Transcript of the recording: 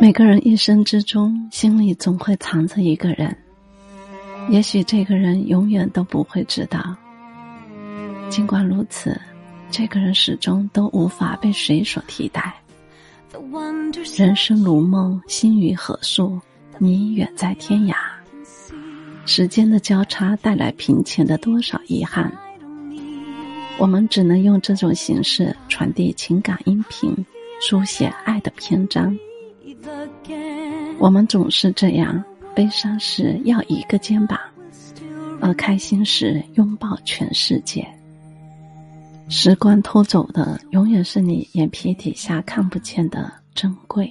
每个人一生之中，心里总会藏着一个人，也许这个人永远都不会知道。尽管如此，这个人始终都无法被谁所替代。人生如梦，心于何处？你远在天涯。时间的交叉带来平前的多少遗憾？我们只能用这种形式传递情感音频，书写爱的篇章。我们总是这样，悲伤时要一个肩膀，而开心时拥抱全世界。时光偷走的，永远是你眼皮底下看不见的珍贵。